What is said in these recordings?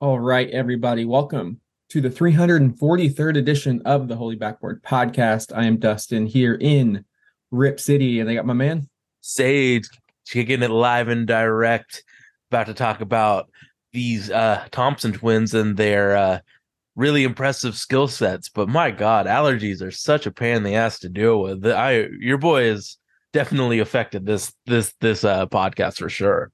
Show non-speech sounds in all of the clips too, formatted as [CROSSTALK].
All right, everybody, welcome to the 343rd edition of the Holy Backboard Podcast. I am Dustin here in Rip City, and I got my man Sage kicking it live and direct. About to talk about these uh, Thompson twins and their uh, really impressive skill sets. But my God, allergies are such a pain in the ass to deal with. I your boy is definitely affected this this this uh, podcast for sure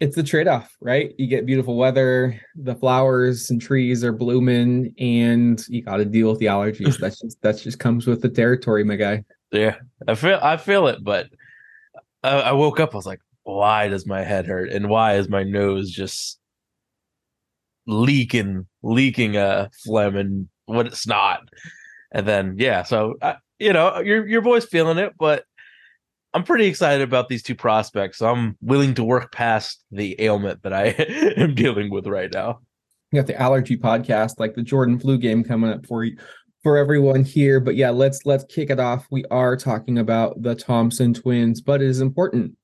it's the trade-off, right? You get beautiful weather, the flowers and trees are blooming, and you got to deal with the allergies. [LAUGHS] that's just that's just comes with the territory, my guy. Yeah, I feel I feel it, but I, I woke up. I was like, why does my head hurt, and why is my nose just leaking, leaking a uh, phlegm and what it's not? And then yeah, so I, you know, your your boy's feeling it, but I'm pretty excited about these two prospects. I'm willing to work past the ailment that I [LAUGHS] am dealing with right now. You got the allergy podcast, like the Jordan flu game coming up for you for everyone here. But yeah, let's let's kick it off. We are talking about the Thompson twins, but it is important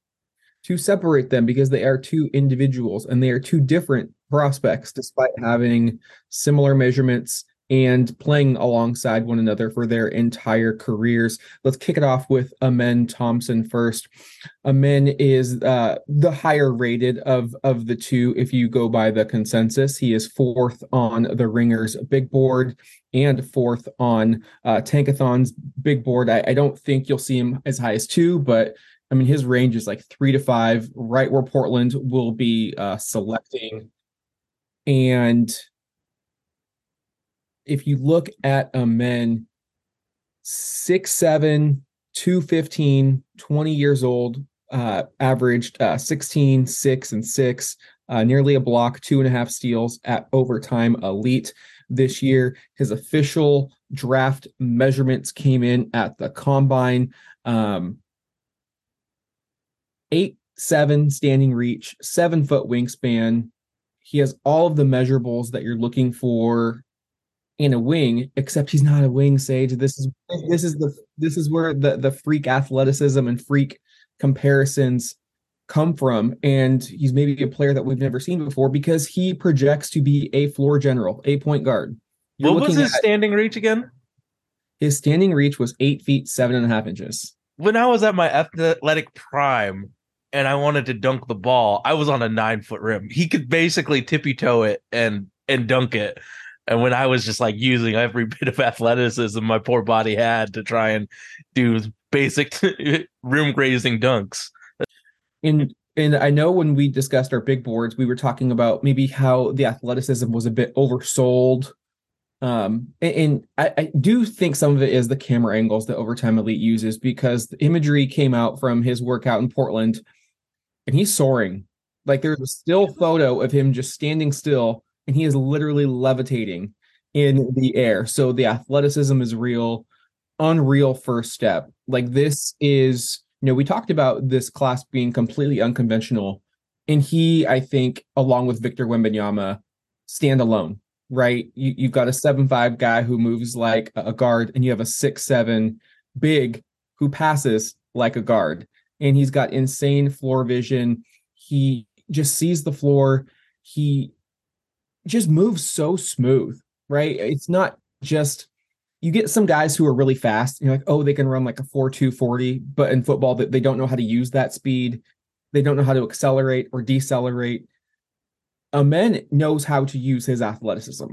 to separate them because they are two individuals and they are two different prospects despite having similar measurements and playing alongside one another for their entire careers. Let's kick it off with Amen Thompson first. Amen is uh, the higher rated of of the two. If you go by the consensus, he is fourth on the Ringers big board and fourth on uh, Tankathon's big board. I, I don't think you'll see him as high as two, but I mean his range is like three to five, right where Portland will be uh, selecting. And if you look at Amen six seven 215 20 years old uh, averaged uh, 16 6 and 6 uh, nearly a block two and a half steals at overtime elite. This year his official draft measurements came in at the combine um, eight seven standing reach seven foot wingspan. He has all of the measurables that you're looking for in a wing, except he's not a wing, Sage. This is this is the this is where the the freak athleticism and freak comparisons come from. And he's maybe a player that we've never seen before because he projects to be a floor general, a point guard. You're what was his at, standing reach again? His standing reach was eight feet seven and a half inches. When I was at my athletic prime and I wanted to dunk the ball, I was on a nine foot rim. He could basically tippy toe it and and dunk it. And when I was just like using every [LAUGHS] bit of athleticism my poor body had to try and do basic [LAUGHS] room grazing dunks. And and I know when we discussed our big boards, we were talking about maybe how the athleticism was a bit oversold. Um, and, and I, I, do think some of it is the camera angles that Overtime Elite uses because the imagery came out from his workout in Portland and he's soaring. Like there's a still photo of him just standing still and he is literally levitating in the air. So the athleticism is real, unreal first step. Like this is, you know, we talked about this class being completely unconventional. And he, I think, along with Victor Wembanyama, stand alone, right? You, you've got a seven-five guy who moves like a guard, and you have a six-seven big who passes like a guard. And he's got insane floor vision. He just sees the floor. He just moves so smooth, right? It's not just you get some guys who are really fast. You're like, oh, they can run like a 4 2 40, but in football, that they don't know how to use that speed. They don't know how to accelerate or decelerate. Amen knows how to use his athleticism.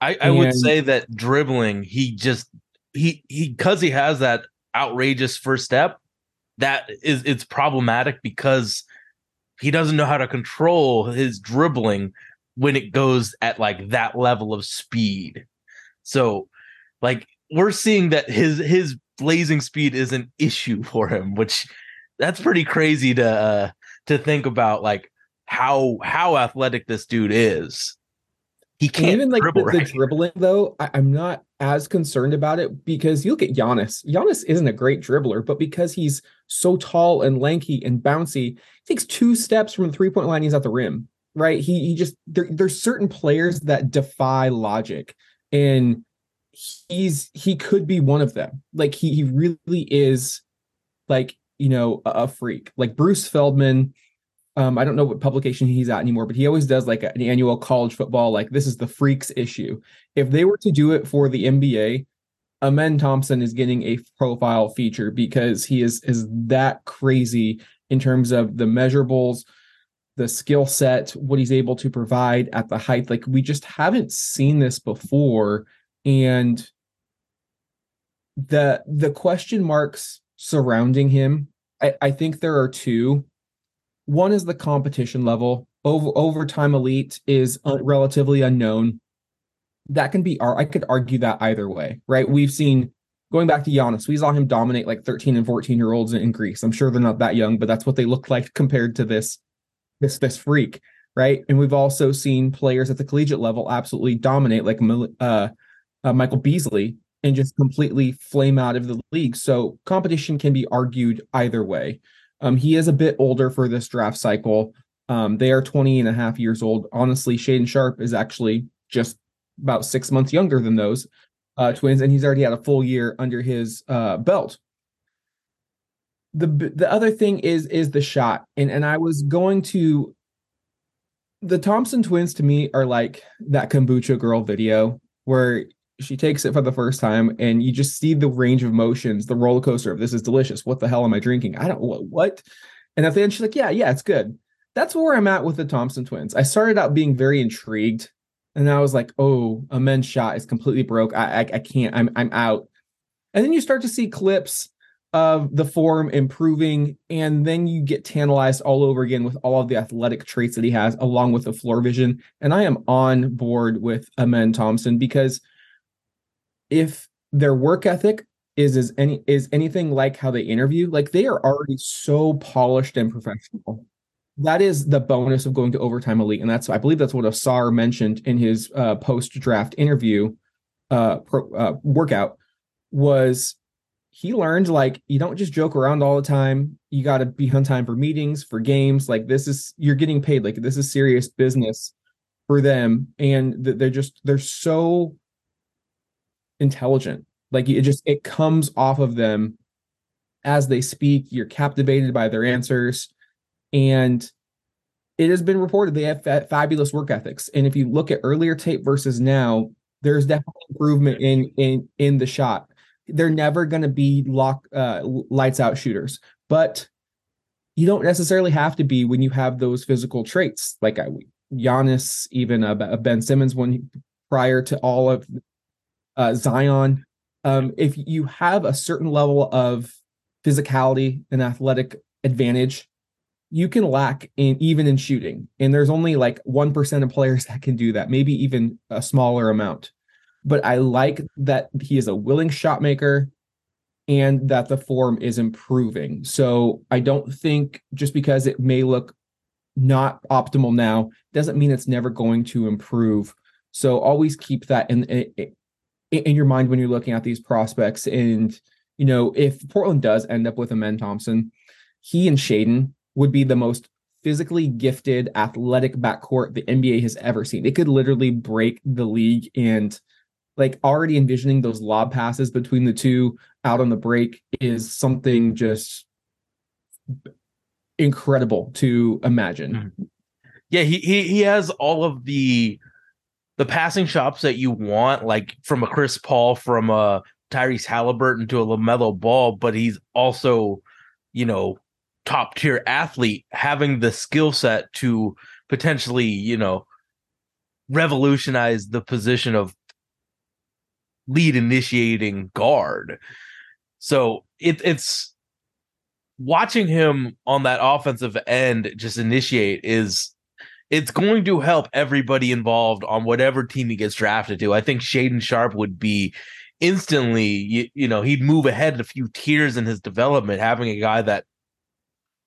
I, I and, would say that dribbling, he just he he because he has that outrageous first step, that is it's problematic because he doesn't know how to control his dribbling when it goes at like that level of speed. So like we're seeing that his his blazing speed is an issue [LAUGHS] for him, which that's pretty crazy to uh, to think about like how how athletic this dude is. He can't even like dribble, the, right? the, dribbling though. I, am not as concerned about it because you look at Giannis. Giannis isn't a great dribbler, but because he's so tall and lanky and bouncy, takes two steps from the three point line. He's at the rim right? He he just there, there's certain players that defy logic, and he's he could be one of them. Like he he really is, like you know, a, a freak. Like Bruce Feldman Um, I don't know what publication he's at anymore, but he always does like an annual college football, like this is the freaks issue. If they were to do it for the NBA, Amen Thompson is getting a profile feature because he is is that crazy in terms of the measurables, the skill set, what he's able to provide at the height. Like we just haven't seen this before. And the the question marks surrounding him, I, I think there are two. One is the competition level. Over overtime elite is relatively unknown. That can be I could argue that either way, right? We've seen going back to Giannis, we saw him dominate like 13 and 14 year olds in Greece. I'm sure they're not that young, but that's what they look like compared to this this this freak, right? And we've also seen players at the collegiate level absolutely dominate, like uh, uh, Michael Beasley, and just completely flame out of the league. So competition can be argued either way. Um, he is a bit older for this draft cycle. Um, they are 20 and a half years old. Honestly, Shaedon Sharpe is actually just about six months younger than those uh, twins, and he's already had a full year under his uh, belt. The the other thing is is the shot, and and I was going to. The Thompson twins to me are like that kombucha girl video where she takes it for the first time and you just see the range of emotions, the roller coaster of this is delicious. What the hell am I drinking? I don't what what? And at the end, she's like, Yeah, yeah, it's good. That's where I'm at with the Thompson twins. I started out being very intrigued, and I was like, oh, Amen's shot is completely broke. I, I I can't, I'm I'm out. And then you start to see clips of the form improving, and then you get tantalized all over again with all of the athletic traits that he has, along with the floor vision. And I am on board with Amen Thompson because if their work ethic is is any is anything like how they interview, like they are already so polished and professional. That is the bonus of going to overtime elite, and that's I believe that's what Ausar mentioned in his uh, post draft interview uh, pro, uh, workout was he learned like you don't just joke around all the time. You got to be on time for meetings, for games. Like this is you're getting paid. Like this is serious business for them, and they're just they're so intelligent. Like it just it comes off of them as they speak. You're captivated by their answers, and it has been reported they have fa- fabulous work ethics. And if you look at earlier tape versus now, there's definitely improvement in in in the shot. They're never going to be lock uh, lights out shooters, but you don't necessarily have to be when you have those physical traits like I, Giannis, even uh, Ben Simmons when prior to all of uh, Zion. Um, if you have a certain level of physicality and athletic advantage, you can lack in even in shooting. And there's only like 1% of players [LAUGHS] that can do that, maybe even a smaller amount. But I like that he is a willing shot maker and that the form is improving. So I don't think just because it may look not optimal now doesn't mean it's never going to improve. So always keep that in, in in your mind when you're looking at these prospects. And, you know, if Portland does end up with Amen Thompson, he and Shaedon would be the most physically gifted, athletic backcourt the NBA has ever seen. It could literally break the league and like already envisioning those lob passes between the two out on the break is something just incredible to imagine. Mm-hmm. Yeah, he he he has all of the the passing shops that you want, like from a Chris Paul, from a Tyrese Halliburton to a LaMelo Ball, but he's also, you know, top tier athlete, having the skill set to potentially, you know, revolutionize the position of lead initiating guard. So it, it's watching him on that offensive end just initiate is it's going to help everybody involved on whatever team he gets drafted to. I think Shaedon Sharpe would be instantly, you, you know, he'd move ahead a few tiers in his development, having a guy that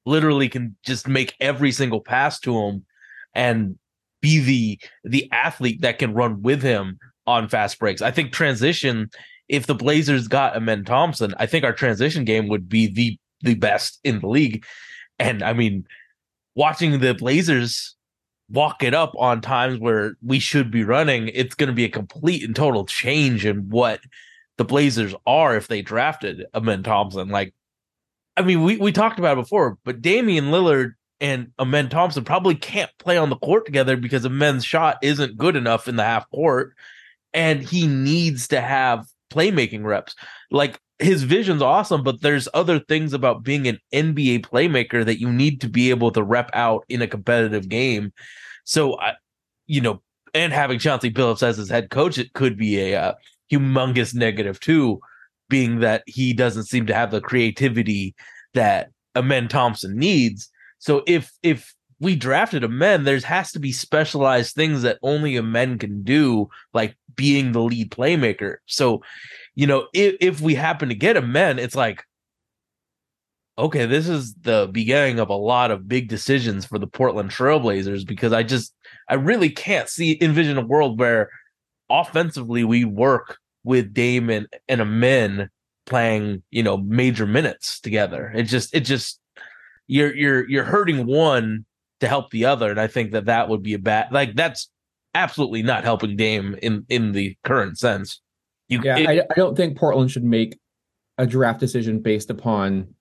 literally can just make every single pass to him and be the the athlete that can run with him on fast breaks. I think transition, if the Blazers got Amen Thompson, I think our transition game would be the the best in the league. And I mean, watching the Blazers walk it up on times where we should be running, it's going to be a complete and total change in what the Blazers are if they drafted Amen Thompson. Like, I mean, we, we talked about it before, but Damian Lillard and Amen Thompson probably can't play on the court together because Amen's shot isn't good enough in the half court, and he needs to have playmaking reps. Like his vision's awesome, but there's other things about being an NBA playmaker that you need to be able to rep out in a competitive game. So, I, you know, and having Chauncey Billups as his head coach, it could be a uh, humongous negative too, being that he doesn't seem to have the creativity that Amen Thompson needs. So if if we drafted a men, there's has to be specialized things that only a men can do, like being the lead playmaker. So, you know, if if we happen to get a men, it's like, okay, this is the beginning of a lot of big decisions for the Portland Trailblazers because I just I really can't see envision a world where offensively we work with Dame and, and men playing, you know, major minutes together. It just it just you're you're you're hurting one to help the other, and I think that that would be a bad like that's absolutely not helping Dame in in the current sense. You, yeah, it, I, I don't think Portland should make a draft decision based upon.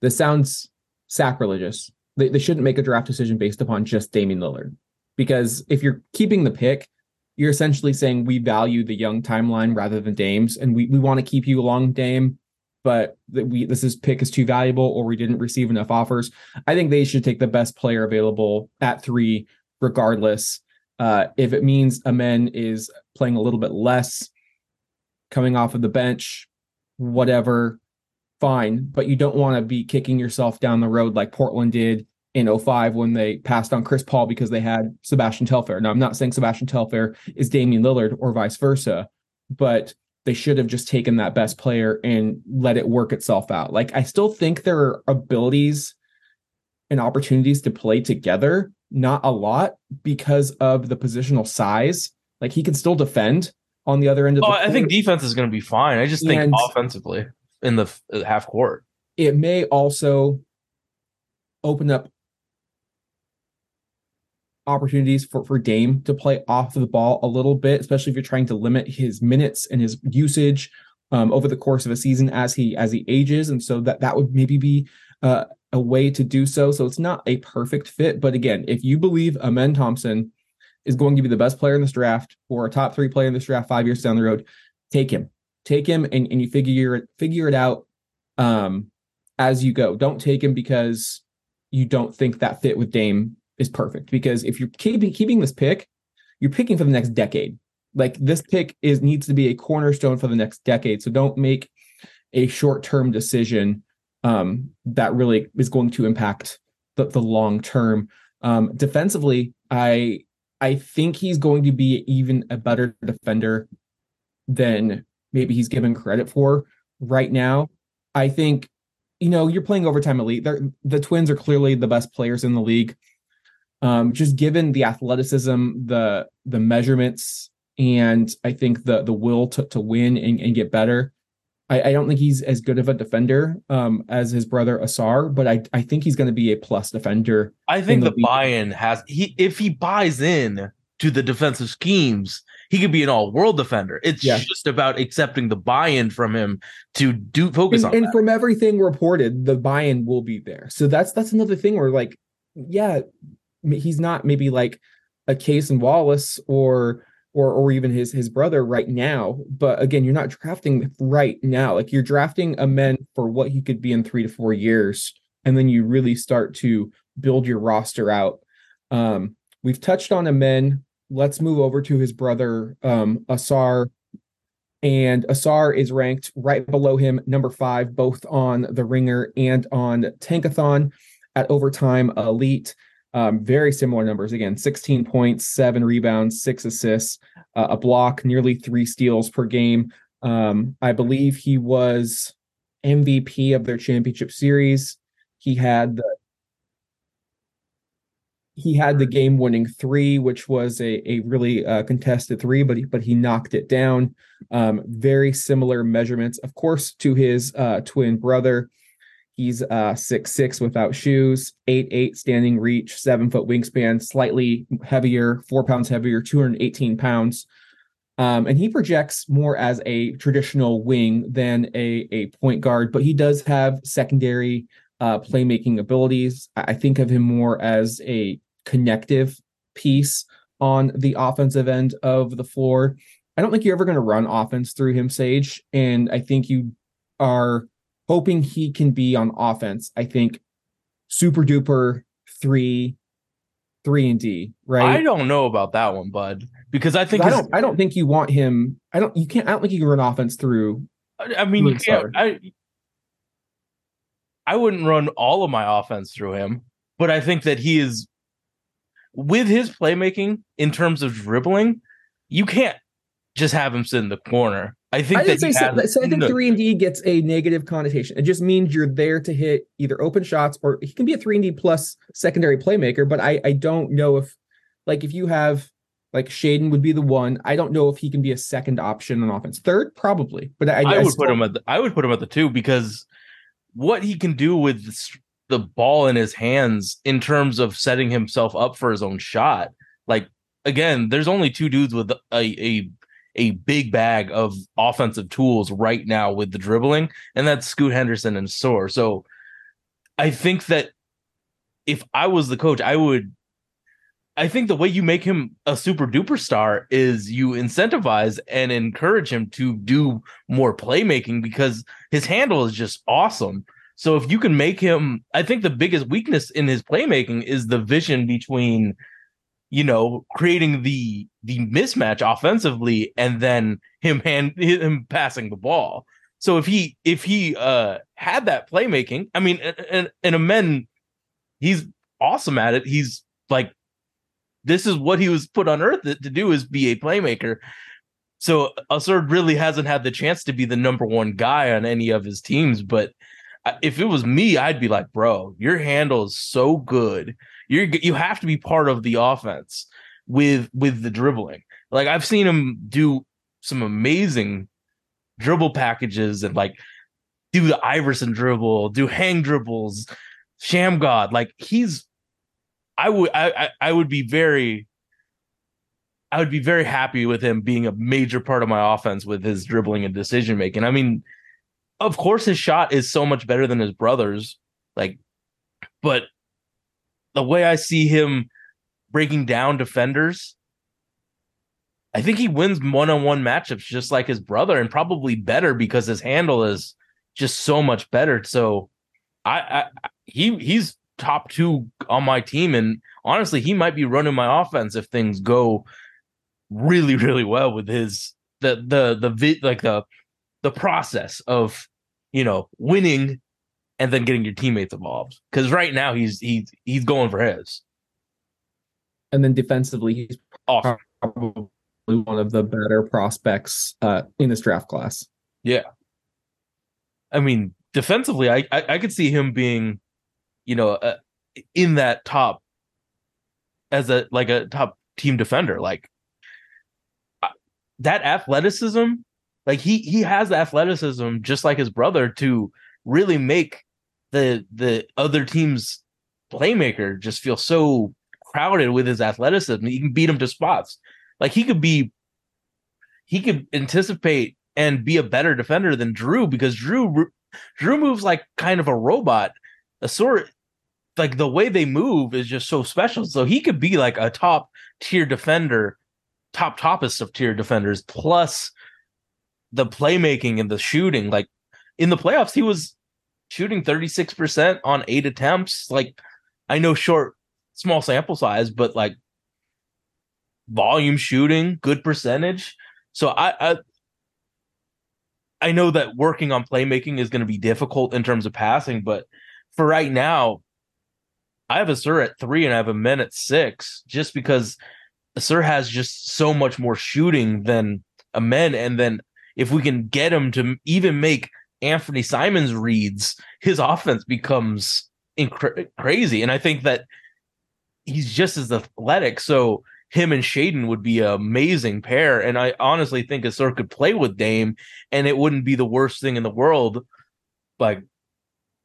This sounds sacrilegious. They, they shouldn't make a draft decision based upon just Damian Lillard, because if you're keeping the pick, you're essentially saying we value the young timeline rather than Dame's, and we we want to keep you along Dame but we this is pick is too valuable or we didn't receive enough offers. I think they should take the best player available at three, regardless. Uh, if it means Amen is playing a little bit less, coming off of the bench, whatever, fine. But you don't want to be kicking yourself down the road like Portland did in 05 when they passed on Chris Paul because they had Sebastian Telfair. Now, I'm not saying Sebastian Telfair is Damian Lillard or vice versa, but they should have just taken that best player and let it work itself out. Like I still think there are abilities and opportunities to play together, not a lot because of the positional size. Like he can still defend on the other end of oh, the I think defense is going to be fine. I just think and offensively in the half court. It may also open up opportunities for, for Dame to play off the ball a little bit, especially if you're trying to limit his minutes and his usage um, over the course of a season as he as he ages. And so that that would maybe be uh, a way to do so. So it's not a perfect fit, but again, if you believe Amen Thompson is going to be the best player in this draft or a top three player in this draft five years down the road, take him, take him, and, and you figure it figure it out um, as you go. Don't take him because you don't think that fit with Dame is perfect because if you're keeping keeping this pick, you're picking for the next decade. Like this pick is needs to be a cornerstone for the next decade. So don't make a short-term decision um, that really is going to impact the, the long term. Um, defensively, I I think he's going to be even a better defender than maybe he's given credit for right now. I think, you know, you're playing overtime elite. They're, the Twins are clearly the best players in the league um, just given the athleticism, the the measurements, and I think the the will to to win and, and get better. I, I, don't think he's as good of a defender um, as his brother Ausar, but I, I think he's going to be a plus defender. I think the, the buy-in has he if he buys in to the defensive schemes, he could be an all-world defender. It's yeah. just about accepting the buy-in from him to do focus and, on. And that. from everything reported, the buy-in will be there. So that's that's another thing where like, yeah, he's not maybe like a Cason Wallace or or or even his his brother right now. But again, you're not drafting right now. Like you're drafting Amen for what he could be in three to four years, and then you really start to build your roster out. Um, we've touched on Amen. Let's move over to his brother um, Ausar. And Ausar is ranked right below him, number five, both on the Ringer and on Tankathon at Overtime Elite. Um, very similar numbers again 16 points, seven rebounds, six assists, uh, a block, nearly three steals per game. Um, I believe he was MVP of their championship series. He had the he had the game winning three, which was a, a really uh, contested three, but he, but he knocked it down. Um, very similar measurements, of course, to his uh, twin brother. He's uh six six without shoes, eight eight standing reach, seven foot wingspan, slightly heavier, four pounds heavier, 218 pounds. Um, and he projects more as a traditional wing than a, a point guard, but he does have secondary uh, playmaking abilities. I think of him more as a connective piece on the offensive end of the floor. I don't think you're ever going to run offense through him, Sage. And I think you are hoping he can be on offense. I think super duper three, three and D, right? I don't know about that one, bud, because I think I don't. I don't think you want him. I don't. You can't. I don't think you can run offense through. I mean, you can't. I I wouldn't run all of my offense through him, but I think that he is with his playmaking in terms of dribbling. You can't just have him sit in the corner. I think I that say so. so. I think three and D gets a negative connotation. It just means you're there to hit either open shots or he can be a three and D plus secondary playmaker. But I I don't know if like if you have like Shaedon would be the one. I don't know if he can be a second option on offense. Third, probably. But I, I, I would still, put him at the, I would put him at the two because what he can do with the ball in his hands in terms of setting himself up for his own shot. Like again, there's only two dudes with a a a big bag of offensive tools right now with the dribbling, and that's Scoot Henderson and Ausar. So I think that if I was the coach, I would I think the way you make him a super duper star is you incentivize and encourage him to do more playmaking because his handle is just awesome. So if you can make him, I think the biggest weakness in his playmaking is the vision between you know, creating the the mismatch offensively and then him hand [LAUGHS] him passing the ball. So if he if he uh had that playmaking, I mean, and and Amen, he's awesome at it. He's like, this is what he was put on earth to do is be a playmaker. So Ausar really hasn't had the chance to be the number one guy on any of his teams. But if it was me, I'd be like, bro, your handle is so good you're you have to be part of the offense with with the dribbling. Like I've seen him do some amazing dribble packages and like do the Iverson dribble, do hang dribbles, Shammgod. Like he's I would I I would be very I would be very happy with him being a major part of my offense with his dribbling and decision making. I mean, of course his shot is so much better than his brother's. Like, but the way I see him breaking down defenders, I think he wins one-on-one matchups just like his brother, and probably better because his handle is just so much better. So, I, I he he's top two on my team, and honestly, he might be running my offense if things go really really well with his the the the like the the process of you know winning and then getting your teammates involved. Because right now he's he's he's going for his. And then defensively, he's awesome. probably one of the better prospects uh, in this draft class. Yeah, I mean, defensively, I I, I could see him being, you know, uh, in that top as a like a top team defender, like uh, that athleticism. Like he he has the athleticism just like his brother to really make the the other team's playmaker just feel so crowded with his athleticism. He can beat him to spots. Like he could be, he could anticipate and be a better defender than Drew because Drew Drew moves like kind of a robot. A sort like the way they move is just so special. So he could be like a top tier defender, top toppest of tier defenders, plus the playmaking and the shooting. Like in the playoffs, he was shooting 36% on eight attempts. Like, I know short, small sample size, but like volume shooting, good percentage. So I, I, I know that working on playmaking is going to be difficult in terms of passing, but for right now, I have Ausar at three and I have Amen at six, just because Ausar has just so much more shooting than Amen. And then if we can get him to even make Anthony Simons reads, his offense becomes inc- crazy. And I think that he's just as athletic. So him and Shaedon would be an amazing pair. And I honestly think a Ausar could play with Dame and it wouldn't be the worst thing in the world. Like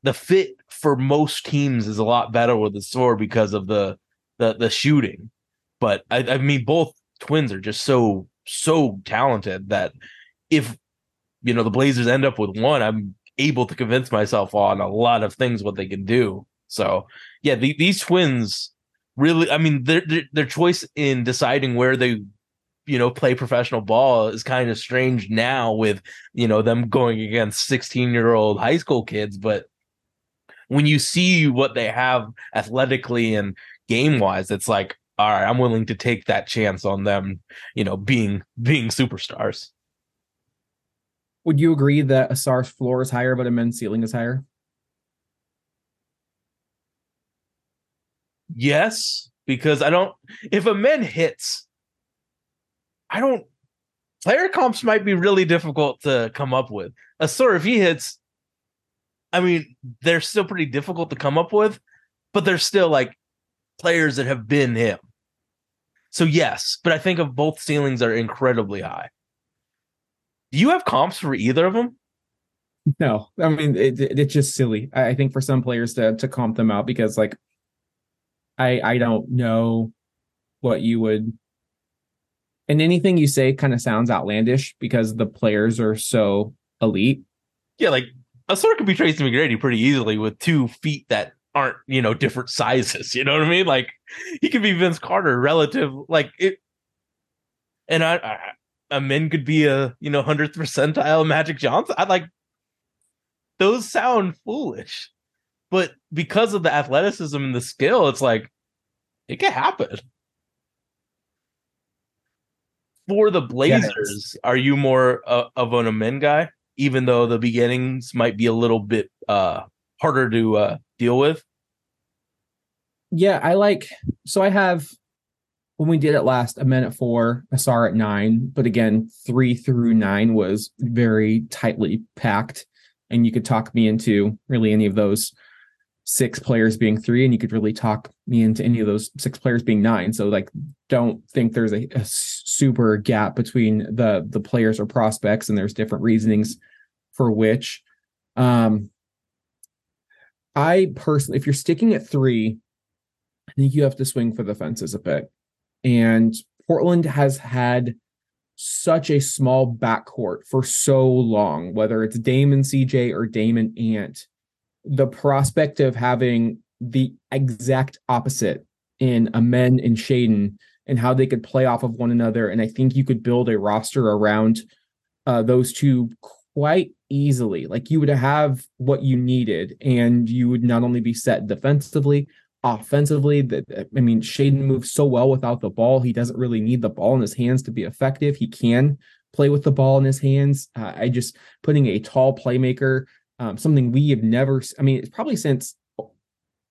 the fit for most teams is a lot better with Ausar because of the the the shooting. But I, I mean both twins are just so so talented that if you know the Blazers end up with one, I'm able to convince myself on a lot of things what they can do. So yeah, the, these twins really, I mean, their, their their choice in deciding where they you know play professional ball is kind of strange now with you know them going against 16 year old high school kids but when you see what they have athletically and game wise it's like all right i'm willing to take that chance on them you know being being superstars would you agree that a Ausar's floor is higher but a Amen's ceiling is higher yes because i don't if a Amen hits I don't. Player comps might be really difficult to come up with. A Ausar, if he hits, I mean, they're still pretty difficult to come up with, but they're still like players that have been him. So yes, but I think of both ceilings are incredibly high. Do you have comps for either of them? No, I mean it, it, it's just silly. I, I think for some players to to comp them out because like I I don't know what you would and anything you say kind of sounds outlandish because the players are so elite. Yeah, like Ausar could be Tracy McGrady pretty easily with two feet that aren't, you know, different sizes. You know what I mean? Like he could be Vince Carter relative, like it. And I, I Amen could be a, you know, hundredth percentile Magic Johnson. I like those sound foolish, but because of the athleticism and the skill, it's like it can happen for the Blazers, yes. are you more uh, of an Amen guy, even though the beginnings might be a little bit uh, harder to uh, deal with? Yeah, I like. So I have when we did it last, Amen at four, Ausar at nine, but again, three through nine was very tightly packed, and you could talk me into really any of those six players being three, and you could really talk me into any of those six players being nine. So like, don't think there's a, a super gap between the the players or prospects, and there's different reasonings for which. Um, I personally, if you're sticking at three, I think you have to swing for the fences a bit. And Portland has had such a small backcourt for so long, whether it's Damon CJ or Damon Ant the prospect of having the exact opposite in Amen and Shaedon and how they could play off of one another. And I think you could build a roster around uh, those two quite easily. Like you would have what you needed, and you would not only be set defensively, offensively. That I mean, shaden moves so well without the ball. He doesn't really need the ball in his hands to be effective. He can play with the ball in his hands. Uh, I just putting a tall playmaker um, something we have never. I mean, it's probably since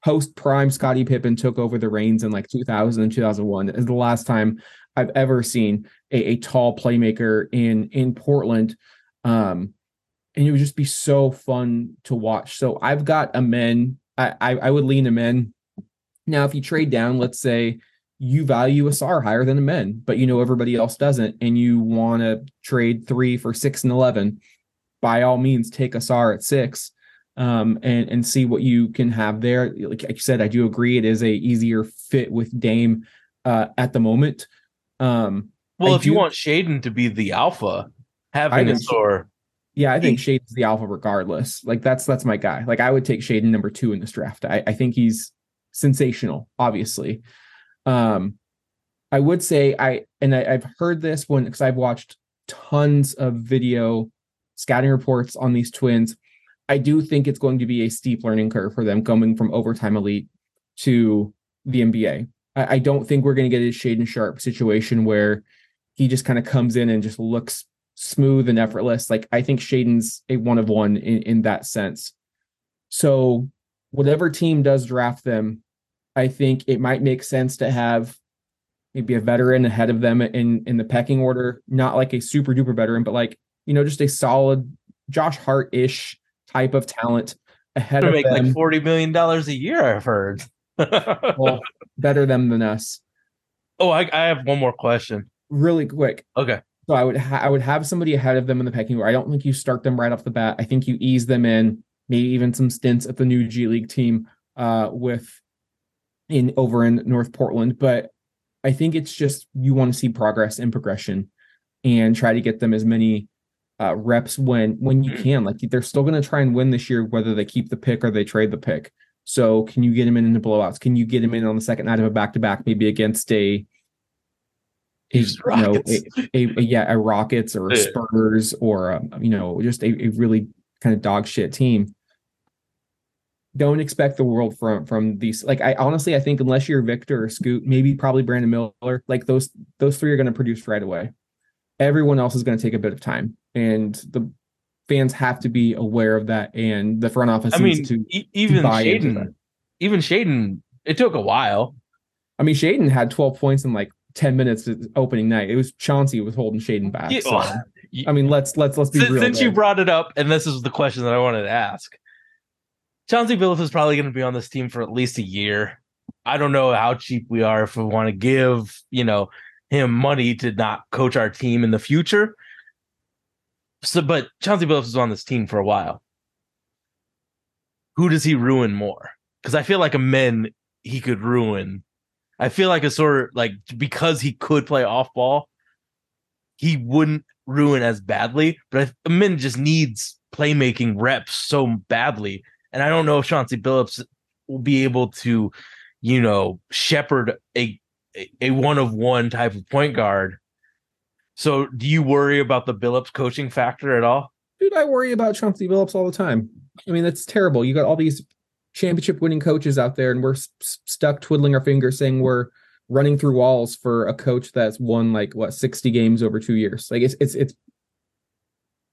post prime Scottie Pippen took over the reins in like 2000 and 2001 is the last time I've ever seen a, a tall playmaker in in Portland. Um, and it would just be so fun to watch. So I've got Amen. I, I, I would lean Amen. Now, if you trade down, let's say you value Ausar higher than Amen, but you know everybody else doesn't, and you want to trade three for six and eleven by all means take Ausar at six um, and and see what you can have there. Like I said, I do agree it is a easier fit with Dame uh, at the moment. Um, well, I if do, you want Shaedon to be the alpha, having Ausar. Yeah, I think Shaedon's the alpha regardless. Like that's that's my guy. Like I would take Shaedon number two in this draft. I, I think he's sensational, obviously. Um, I would say I and I, I've heard this one because I've watched tons of video scouting reports on these twins. I do think it's going to be a steep learning curve for them coming from overtime elite to the NBA. I, I don't think we're going to get a Shaedon Sharpe situation where he just kind of comes in and just looks smooth and effortless. Like I think Shaedon's a one of one in, in that sense. So whatever team does draft them, I think it might make sense to have maybe a veteran ahead of them in in the pecking order, not like a super duper veteran, but like you know, just a solid Josh Hart ish type of talent ahead of make them. like forty million dollars a year. I've heard. [LAUGHS] well, better them than us. Oh, I, I have one more question. Really quick. Okay. So I would ha- I would have somebody ahead of them in the pecking order. I don't think you start them right off the bat. I think you ease them in, maybe even some stints at the new G League team uh, with in over in North Portland. But I think it's just you want to see progress and progression, and try to get them as many uh, reps when when you Mm. can. Like they're still going to try and win this year, whether they keep the pick or they trade the pick. So can you get him in in the blowouts? Can you get him in on the second night of a back to back, maybe against a, a you know a, a, a- yeah a Rockets or a Spurs or a, you know just a, a really kind of dog shit team. Don't expect the world from from these. Like I honestly, I think unless you're Victor or Scoot, maybe probably Brandon Miller, like those those three are going to produce right away. Everyone else is going to take a bit of time, and the fans have to be aware of that. And the front office I needs mean, to. e- even that. Shaedon, even Shaedon, it took a while. I mean, Shaedon had 12 points in like 10 minutes opening night. It was Chauncey was holding Shaedon back. Yeah, so, [LAUGHS] well, I mean, let's let's let's be since, real. since you brought it up, and this is the question that I wanted to ask. Chauncey Billups is probably going to be on this team for at least a year. I don't know how cheap we are if we want to give, you know, him money to not coach our team in the future. So, but Chauncey Billups is on this team for a while. Who does he ruin more? Because I feel like a men he could ruin. I feel like a sort of like because he could play off ball, he wouldn't ruin as badly. But I, Min just needs playmaking reps so badly, and I don't know if Chauncey Billups will be able to, you know, shepherd a a- one of one type of point guard. So, do you worry about the Billups coaching factor at all? Dude, I worry about Chauncey Billups all the time. I mean, that's terrible. You got all these championship winning coaches out there, and we're s- stuck twiddling our fingers saying we're running through walls for a coach that's won like what 60 games over two years. Like it's it's it's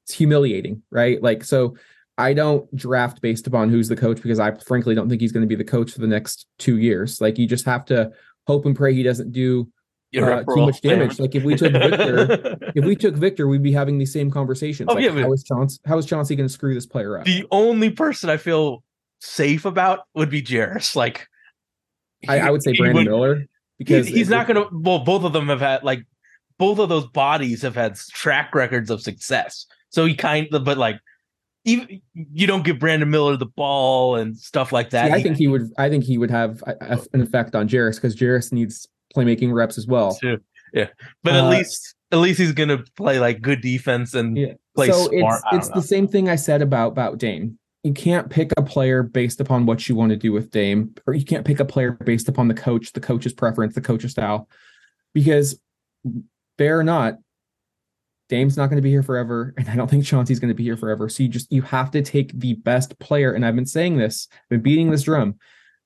it's humiliating, right? Like so I don't draft based upon who's the coach because I frankly don't think he's going to be the coach for the next two years. Like you just have to hope and pray he doesn't do uh, too much damage. Like if we took Victor, if we took Victor, we'd be having these same conversations. Oh, like, yeah, how is Chauncey? How is Chauncey going to screw this player up? the only person I feel safe about would be Jarace. Like, I, I would say Brandon would- Miller he- because he's it- not going to. Well, both of them have had like both of those bodies have had track records of success. So he kind of, but like, even you don't give Brandon Miller the ball and stuff like that. See, I think he would. I think he would have a, a- an effect on Jarace because Jarace needs playmaking reps as well. too. Yeah, but at Uh, least at least he's going to play like good defense and Yeah. play so smart. it's it's know. the same thing I said about about Dame. You can't pick a player based upon what you want to do with Dame, or you can't pick a player based upon the coach, the coach's preference, the coach's style, because fair or not, Dame's not going to be here forever, [LAUGHS] and I don't think Chauncey's going to be here forever. So you just you have to take the best player, and I've been saying this, I've been beating this drum,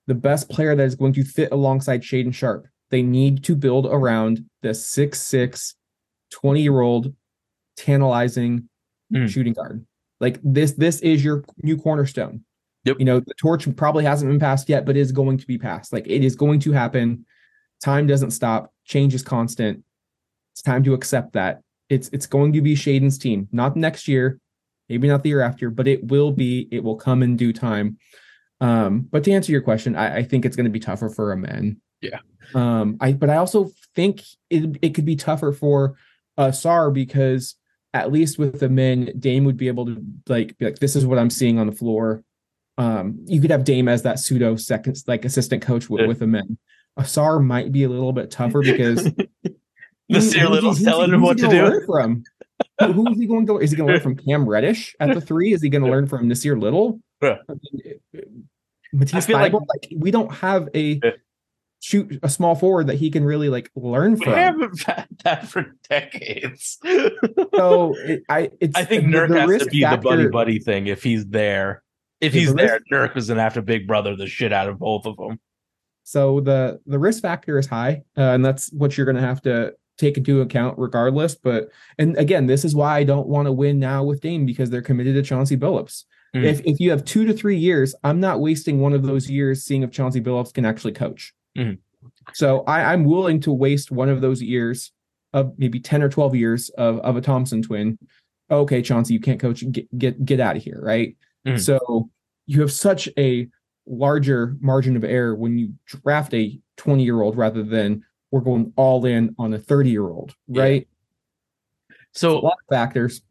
the best player that is going to fit alongside Shaedon Sharpe. They need to build around the six six 20 year old tantalizing Mm. shooting guard. Like this, this is your new cornerstone. Yep. You know, the torch probably hasn't been passed yet, but is going to be passed. Like it is going to happen. Time doesn't stop. Change is constant. It's time to accept that. It's it's going to be Shaedon's team, not next year, maybe not the year after, but it will be. It will come in due time. Um, but to answer your question, I, I think it's going to be tougher for a man. Yeah. Um, I but I also think it it could be tougher for uh Sar because at least with the men, Dame would be able to like be like, this is what I'm seeing on the floor. Um, you could have Dame as that pseudo second like assistant coach with, Yeah. with the men. Ausar might be a little bit tougher because [LAUGHS] Nassir who's- Little's telling him what to do. learn From who, is he going to? Is he going to learn from Cam Reddish at the three? Is he going to learn from Nassir Little? Yeah. I mean, Matisse like- like we don't have a shoot a small forward that he can really like learn from. We haven't had that for decades. So [LAUGHS] it, I it's I think the- Nurk has to be the buddy buddy thing if he's there. If he's the there, Nurk is gonna have to big brother the shit out of both of them. So the the risk factor is high, uh, and that's what you're going to have to take into account regardless. But and again, this is why I don't want to win now with Dame because they're committed to Chauncey Billups. Mm. If if you have two to three years, I'm not wasting one of those years seeing if Chauncey Billups can actually coach. Mhm. So I, I'm willing to waste one of those years of maybe 10 or 12 years of, of a Thompson twin. Okay, Chauncey, you can't coach. Get get get out of here, right? Mhm. So you have such a larger margin of error when you draft a 20 year old rather than we're going all in on a 30 year old, Yeah. right? a So lot of factors.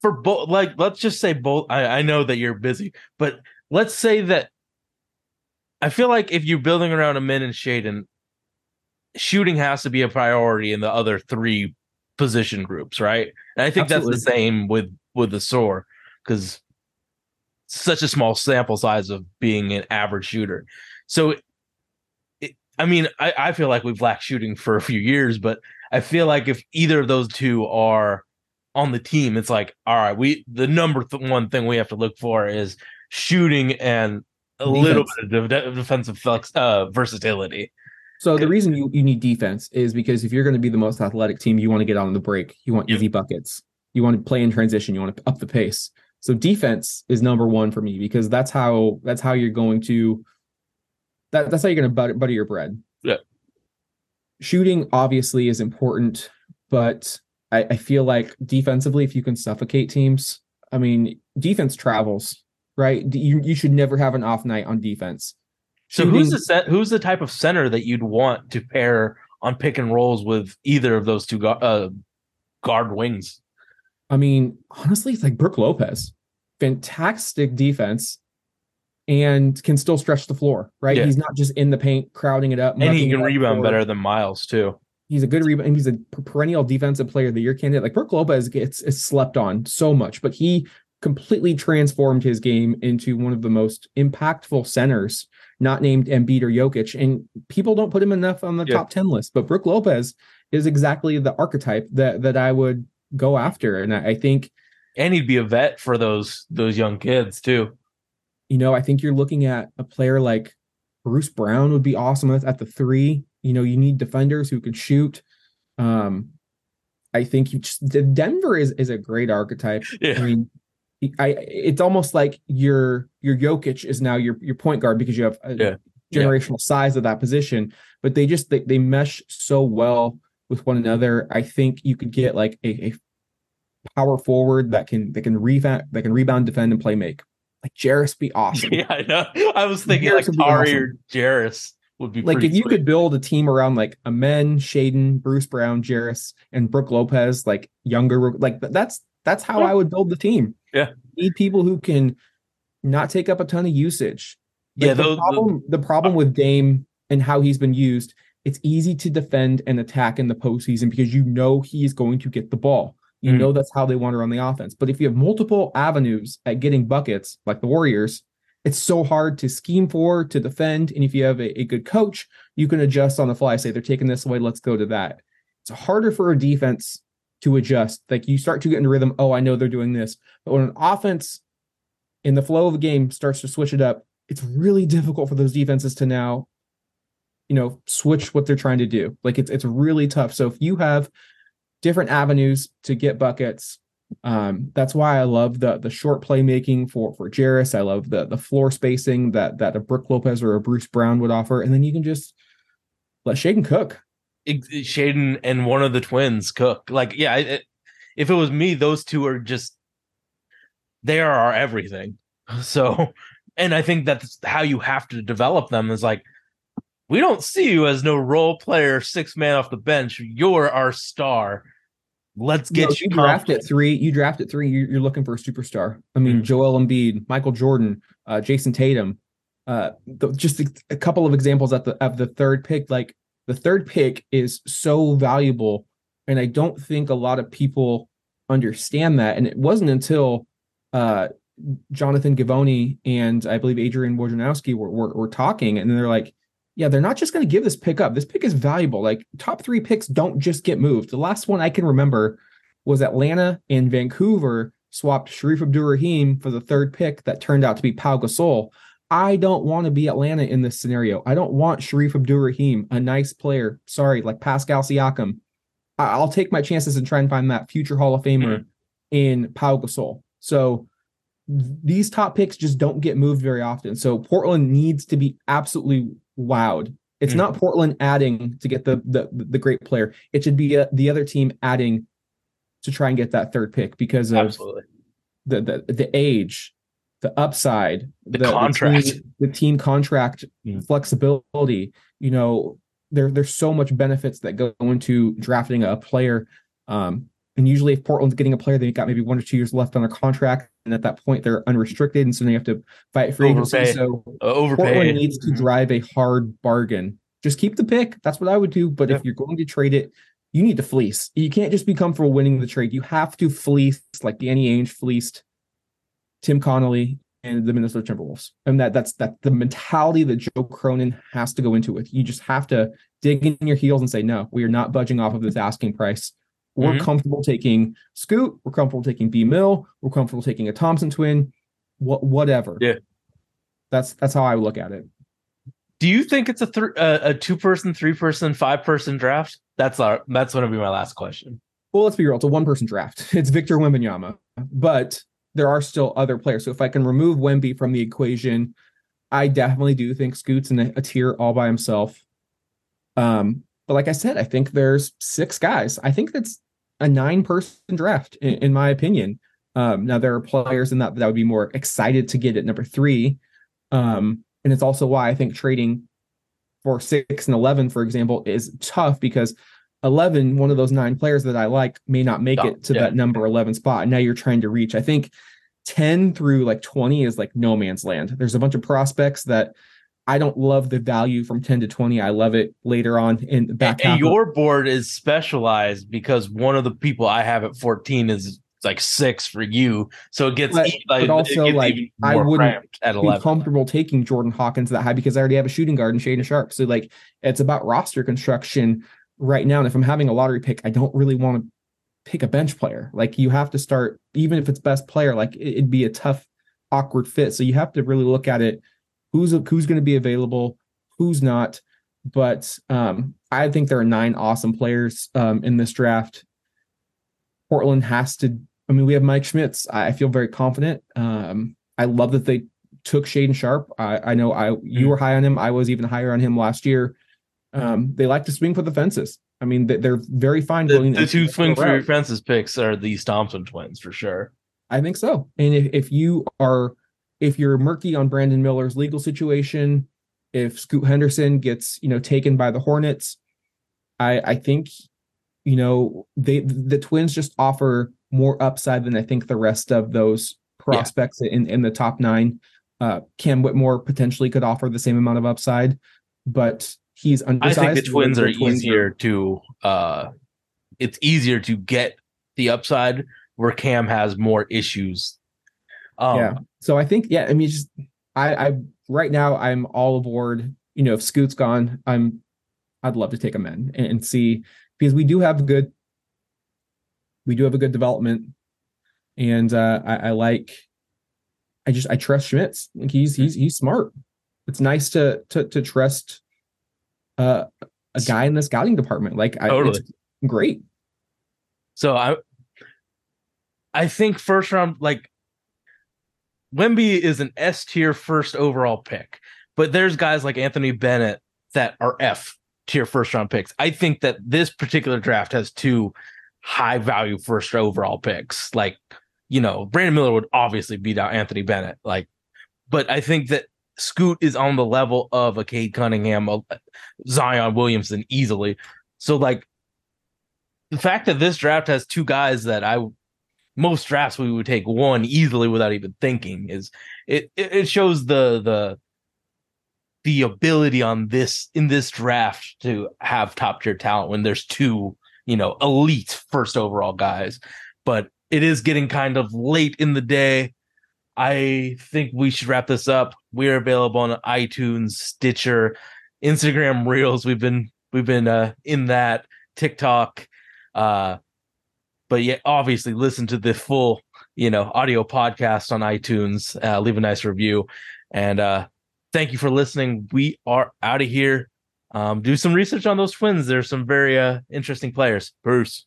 for both, like let's just say both. I, I know that you're busy, but let's say that I feel like if you're building around Amen and Shaedon, shooting has to be a priority in the other three position groups, right? And I think Absolutely. that's the same with with the Soar because such a small sample size of being an average shooter. So, I mean, I, I feel like we've lacked shooting for a few years, but I feel like if either of those two are on the team, it's like, all right, we the number th- one thing we have to look for is shooting and a defense. little bit of de- defensive flex uh, versatility. So the reason you, you need defense is because if you're going to be the most athletic team, you want to get on the break. You want easy buckets. You want to play in transition. You want to up the pace. So defense is number one for me because that's how that's how you're going to that, that's how you're going to butter, butter your bread. Yeah. Shooting obviously is important, but I, I feel like defensively, if you can suffocate teams, I mean, defense travels, right? You you should never have an off night on defense. Shooting, so who's the set, who's the type of center that you'd want to pair on pick and rolls with either of those two uh, guard wings? I mean, honestly, it's like Brook Lopez, fantastic defense, and can still stretch the floor. Right, yeah. he's not just in the paint crowding it up, and he can rebound better than Miles too. He's a good rebound. He's a perennial defensive player of the year candidate. Like Brook Lopez gets is slept on so much, but he completely transformed his game into one of the most impactful centers not named Embiid or Jokic. And people don't put him enough on the yeah. top 10 list. But Brook Lopez is exactly the archetype that that I would go after. And I, I think and he'd be a vet for those those young kids too. You know, I think you're looking at a player like Bruce Brown would be awesome at the three. You know, you need defenders who can shoot. Um, I think you just Denver is is a great archetype. Yeah. I mean, I it's almost like your your Jokic is now your your point guard because you have a yeah. generational yeah. size of that position, but they just they, they mesh so well with one another. I think you could get like a, a power forward that can that can rebound that can rebound, defend, and play make. Like Jarace be awesome. [LAUGHS] Yeah, I know. I was thinking Jarace like Tari awesome. or Jarace would be like if you could build a team around like Amen, Shaedon, Bruce Brown, Jarace, and Brook Lopez, like younger, like that's that's how yeah. I would build the team. Yeah. need people who can not take up a ton of usage. Like yeah, the problem the, the problem with Dame and how he's been used, it's easy to defend and attack in the postseason because you know he's going to get the ball. You mm know that's how they want to run the offense. But if you have multiple avenues at getting buckets, like the Warriors, it's so hard to scheme for, to defend. And if you have a, a good coach, you can adjust on the fly, say they're taking this away, let's go to that. It's harder for a defense to adjust. Like you start to get into rhythm. Oh, I know they're doing this. But when an offense in the flow of the game starts to switch it up, it's really difficult for those defenses to now, you know, switch what they're trying to do. Like it's it's really tough. So if you have different avenues to get buckets, um, that's why I love the the short playmaking for for Jarace. I love the the floor spacing that that a Brook Lopez or a Bruce Brown would offer, and then you can just let Shaedon cook. Shaedon and one of the twins cook. Like, yeah, it, if it was me, those two are just they are our everything. [LAUGHS] So, and I think that's how you have to develop them. Is like we don't see you as no role player, six man off the bench. You're our star. Let's get no, you, you draft at three. You draft at three. You're, you're looking for a superstar. I mean, mm-hmm. Joel Embiid, Michael Jordan, uh, Jayson Tatum. Uh, the, just a, a couple of examples at the of the third pick. Like the third pick is so valuable. And I don't think a lot of people understand that. And it wasn't until uh, Jonathan Givony and I believe Adrian Wojnarowski were, were, were talking, and they're like, yeah, they're not just going to give this pick up. This pick is valuable. Like top three picks don't just get moved. The last one I can remember was Atlanta and Vancouver swapped Sharif Abdur-Rahim for the third pick that turned out to be Pau Gasol. I don't want to be Atlanta in this scenario. I don't want Sharif Abdur-Rahim, a nice player. Sorry, like Pascal Siakam. I'll take my chances and try and find that future Hall of Famer mm-hmm. in Pau Gasol. So these top picks just don't get moved very often. So Portland needs to be absolutely wowed. It's mm-hmm. not Portland adding to get the the, the great player. It should be a, uh, the other team adding to try and get that third pick because of absolutely. the the the age, the upside, the, the contract, the team, the team contract mm. flexibility. You know, there there's so much benefits that go into drafting a player. Um, and usually, if Portland's getting a player, they've got maybe one or two years left on a contract, and at that point, they're unrestricted, and so they have to fight for agency. So uh, Portland needs to mm-hmm. drive a hard bargain. Just keep the pick. That's what I would do. But if you're going to trade it, you need to fleece. You can't just be comfortable winning the trade. You have to fleece like Danny Ainge fleeced Tim Connolly and the Minnesota Timberwolves. And that that's that the mentality that Joe Cronin has to go into with. You just have to dig in your heels and say, no, we are not budging off of this asking price. We're mm-hmm. comfortable taking Scoot. We're comfortable taking B Mill. We're comfortable taking a Thompson twin. What whatever. Yeah. That's that's how I look at it. Do you think it's a th- uh, a two person, three person, five person draft? That's our that's going to be my last question. Well, let's be real. It's a one person draft. [LAUGHS] It's Victor Wembanyama, but there are still other players. So if I can remove Wemby from the equation, I definitely do think Scoot's in a, a tier all by himself. Um, but like I said, I think there's six guys. I think that's a nine person draft, in, in my opinion. Um, now there are players in that that would be more excited to get at number three. Um, and it's also why I think trading for six and 11, for example, is tough because 11, one of those nine players that I like, may not make oh, it to yeah. that number 11 spot. And now you're trying to reach. I think 10 through like 20 is like no man's land. There's a bunch of prospects that I don't love the value from 10 to 20. I love it later on in the back. And, and your board is specialized because one of the people I have at 14 is like six for you. So it gets, but, like, but also like I wouldn't at 11. be comfortable taking Jordan Hawkins that high because I already have a shooting guard and Shaedon Sharpe. So like it's about roster construction right now. And if I'm having a lottery pick, I don't really want to pick a bench player. Like you have to start, even if it's best player, like it'd be a tough, awkward fit. So you have to really look at it. Who's who's going to be available, who's not. But um, I think there are nine awesome players um, in this draft. Portland has to. I mean, we have Mike Schmitz. I, feel very confident. Um, I love that they took Shaedon Sharpe. I, I know I you mm-hmm. were high on him. I was even higher on him last year. Um, they like to swing for the fences. I mean, they're very fine. The, the two swing for your fences picks are the Thompson twins for sure. I think so. And if, if you are, if you're murky on Brandon Miller's legal situation, if Scoot Henderson gets, you know, taken by the Hornets, I, I think you know, they the Twins just offer more upside than I think the rest of those prospects yeah. in in the top nine. Uh, Cam Whitmore potentially could offer the same amount of upside, but he's undersized. I think the Twins are the twins easier are... to. Uh, it's easier to get the upside where Cam has more issues. Um, yeah. So I think yeah. I mean, just I I right now I'm all aboard. You know, if Scoot's gone, I'm I'd love to take him in and, and see because we do have a good we do have a good development and uh I, I like I just I trust Schmitz. Like he's he's he's smart. It's nice to to to trust uh a guy in the scouting department. Like totally. I, great. So I I think first round like Wemby is an S tier first overall pick, but there's guys like Anthony Bennett that are F tier first round picks. I think that this particular draft has two high value first overall picks. Like, you know, Brandon Miller would obviously beat out Anthony Bennett. Like, but I think that Scoot is on the level of a Cade Cunningham, a Zion Williamson easily. So, like, the fact that this draft has two guys that I most drafts we would take one easily without even thinking is it it shows the the the ability on this in this draft to have top tier talent when there's two, you know, elite first overall guys. But it is getting kind of late in the day. I think we should wrap this up. We're available on iTunes, Stitcher, Instagram Reels. We've been we've been uh, in that TikTok. Uh, but yeah, obviously listen to the full, you know, audio podcast on iTunes. Uh, leave a nice review, and uh, thank you for listening. We are out of here. Um, do some research on those twins. There's some very uh, interesting players. Bruce.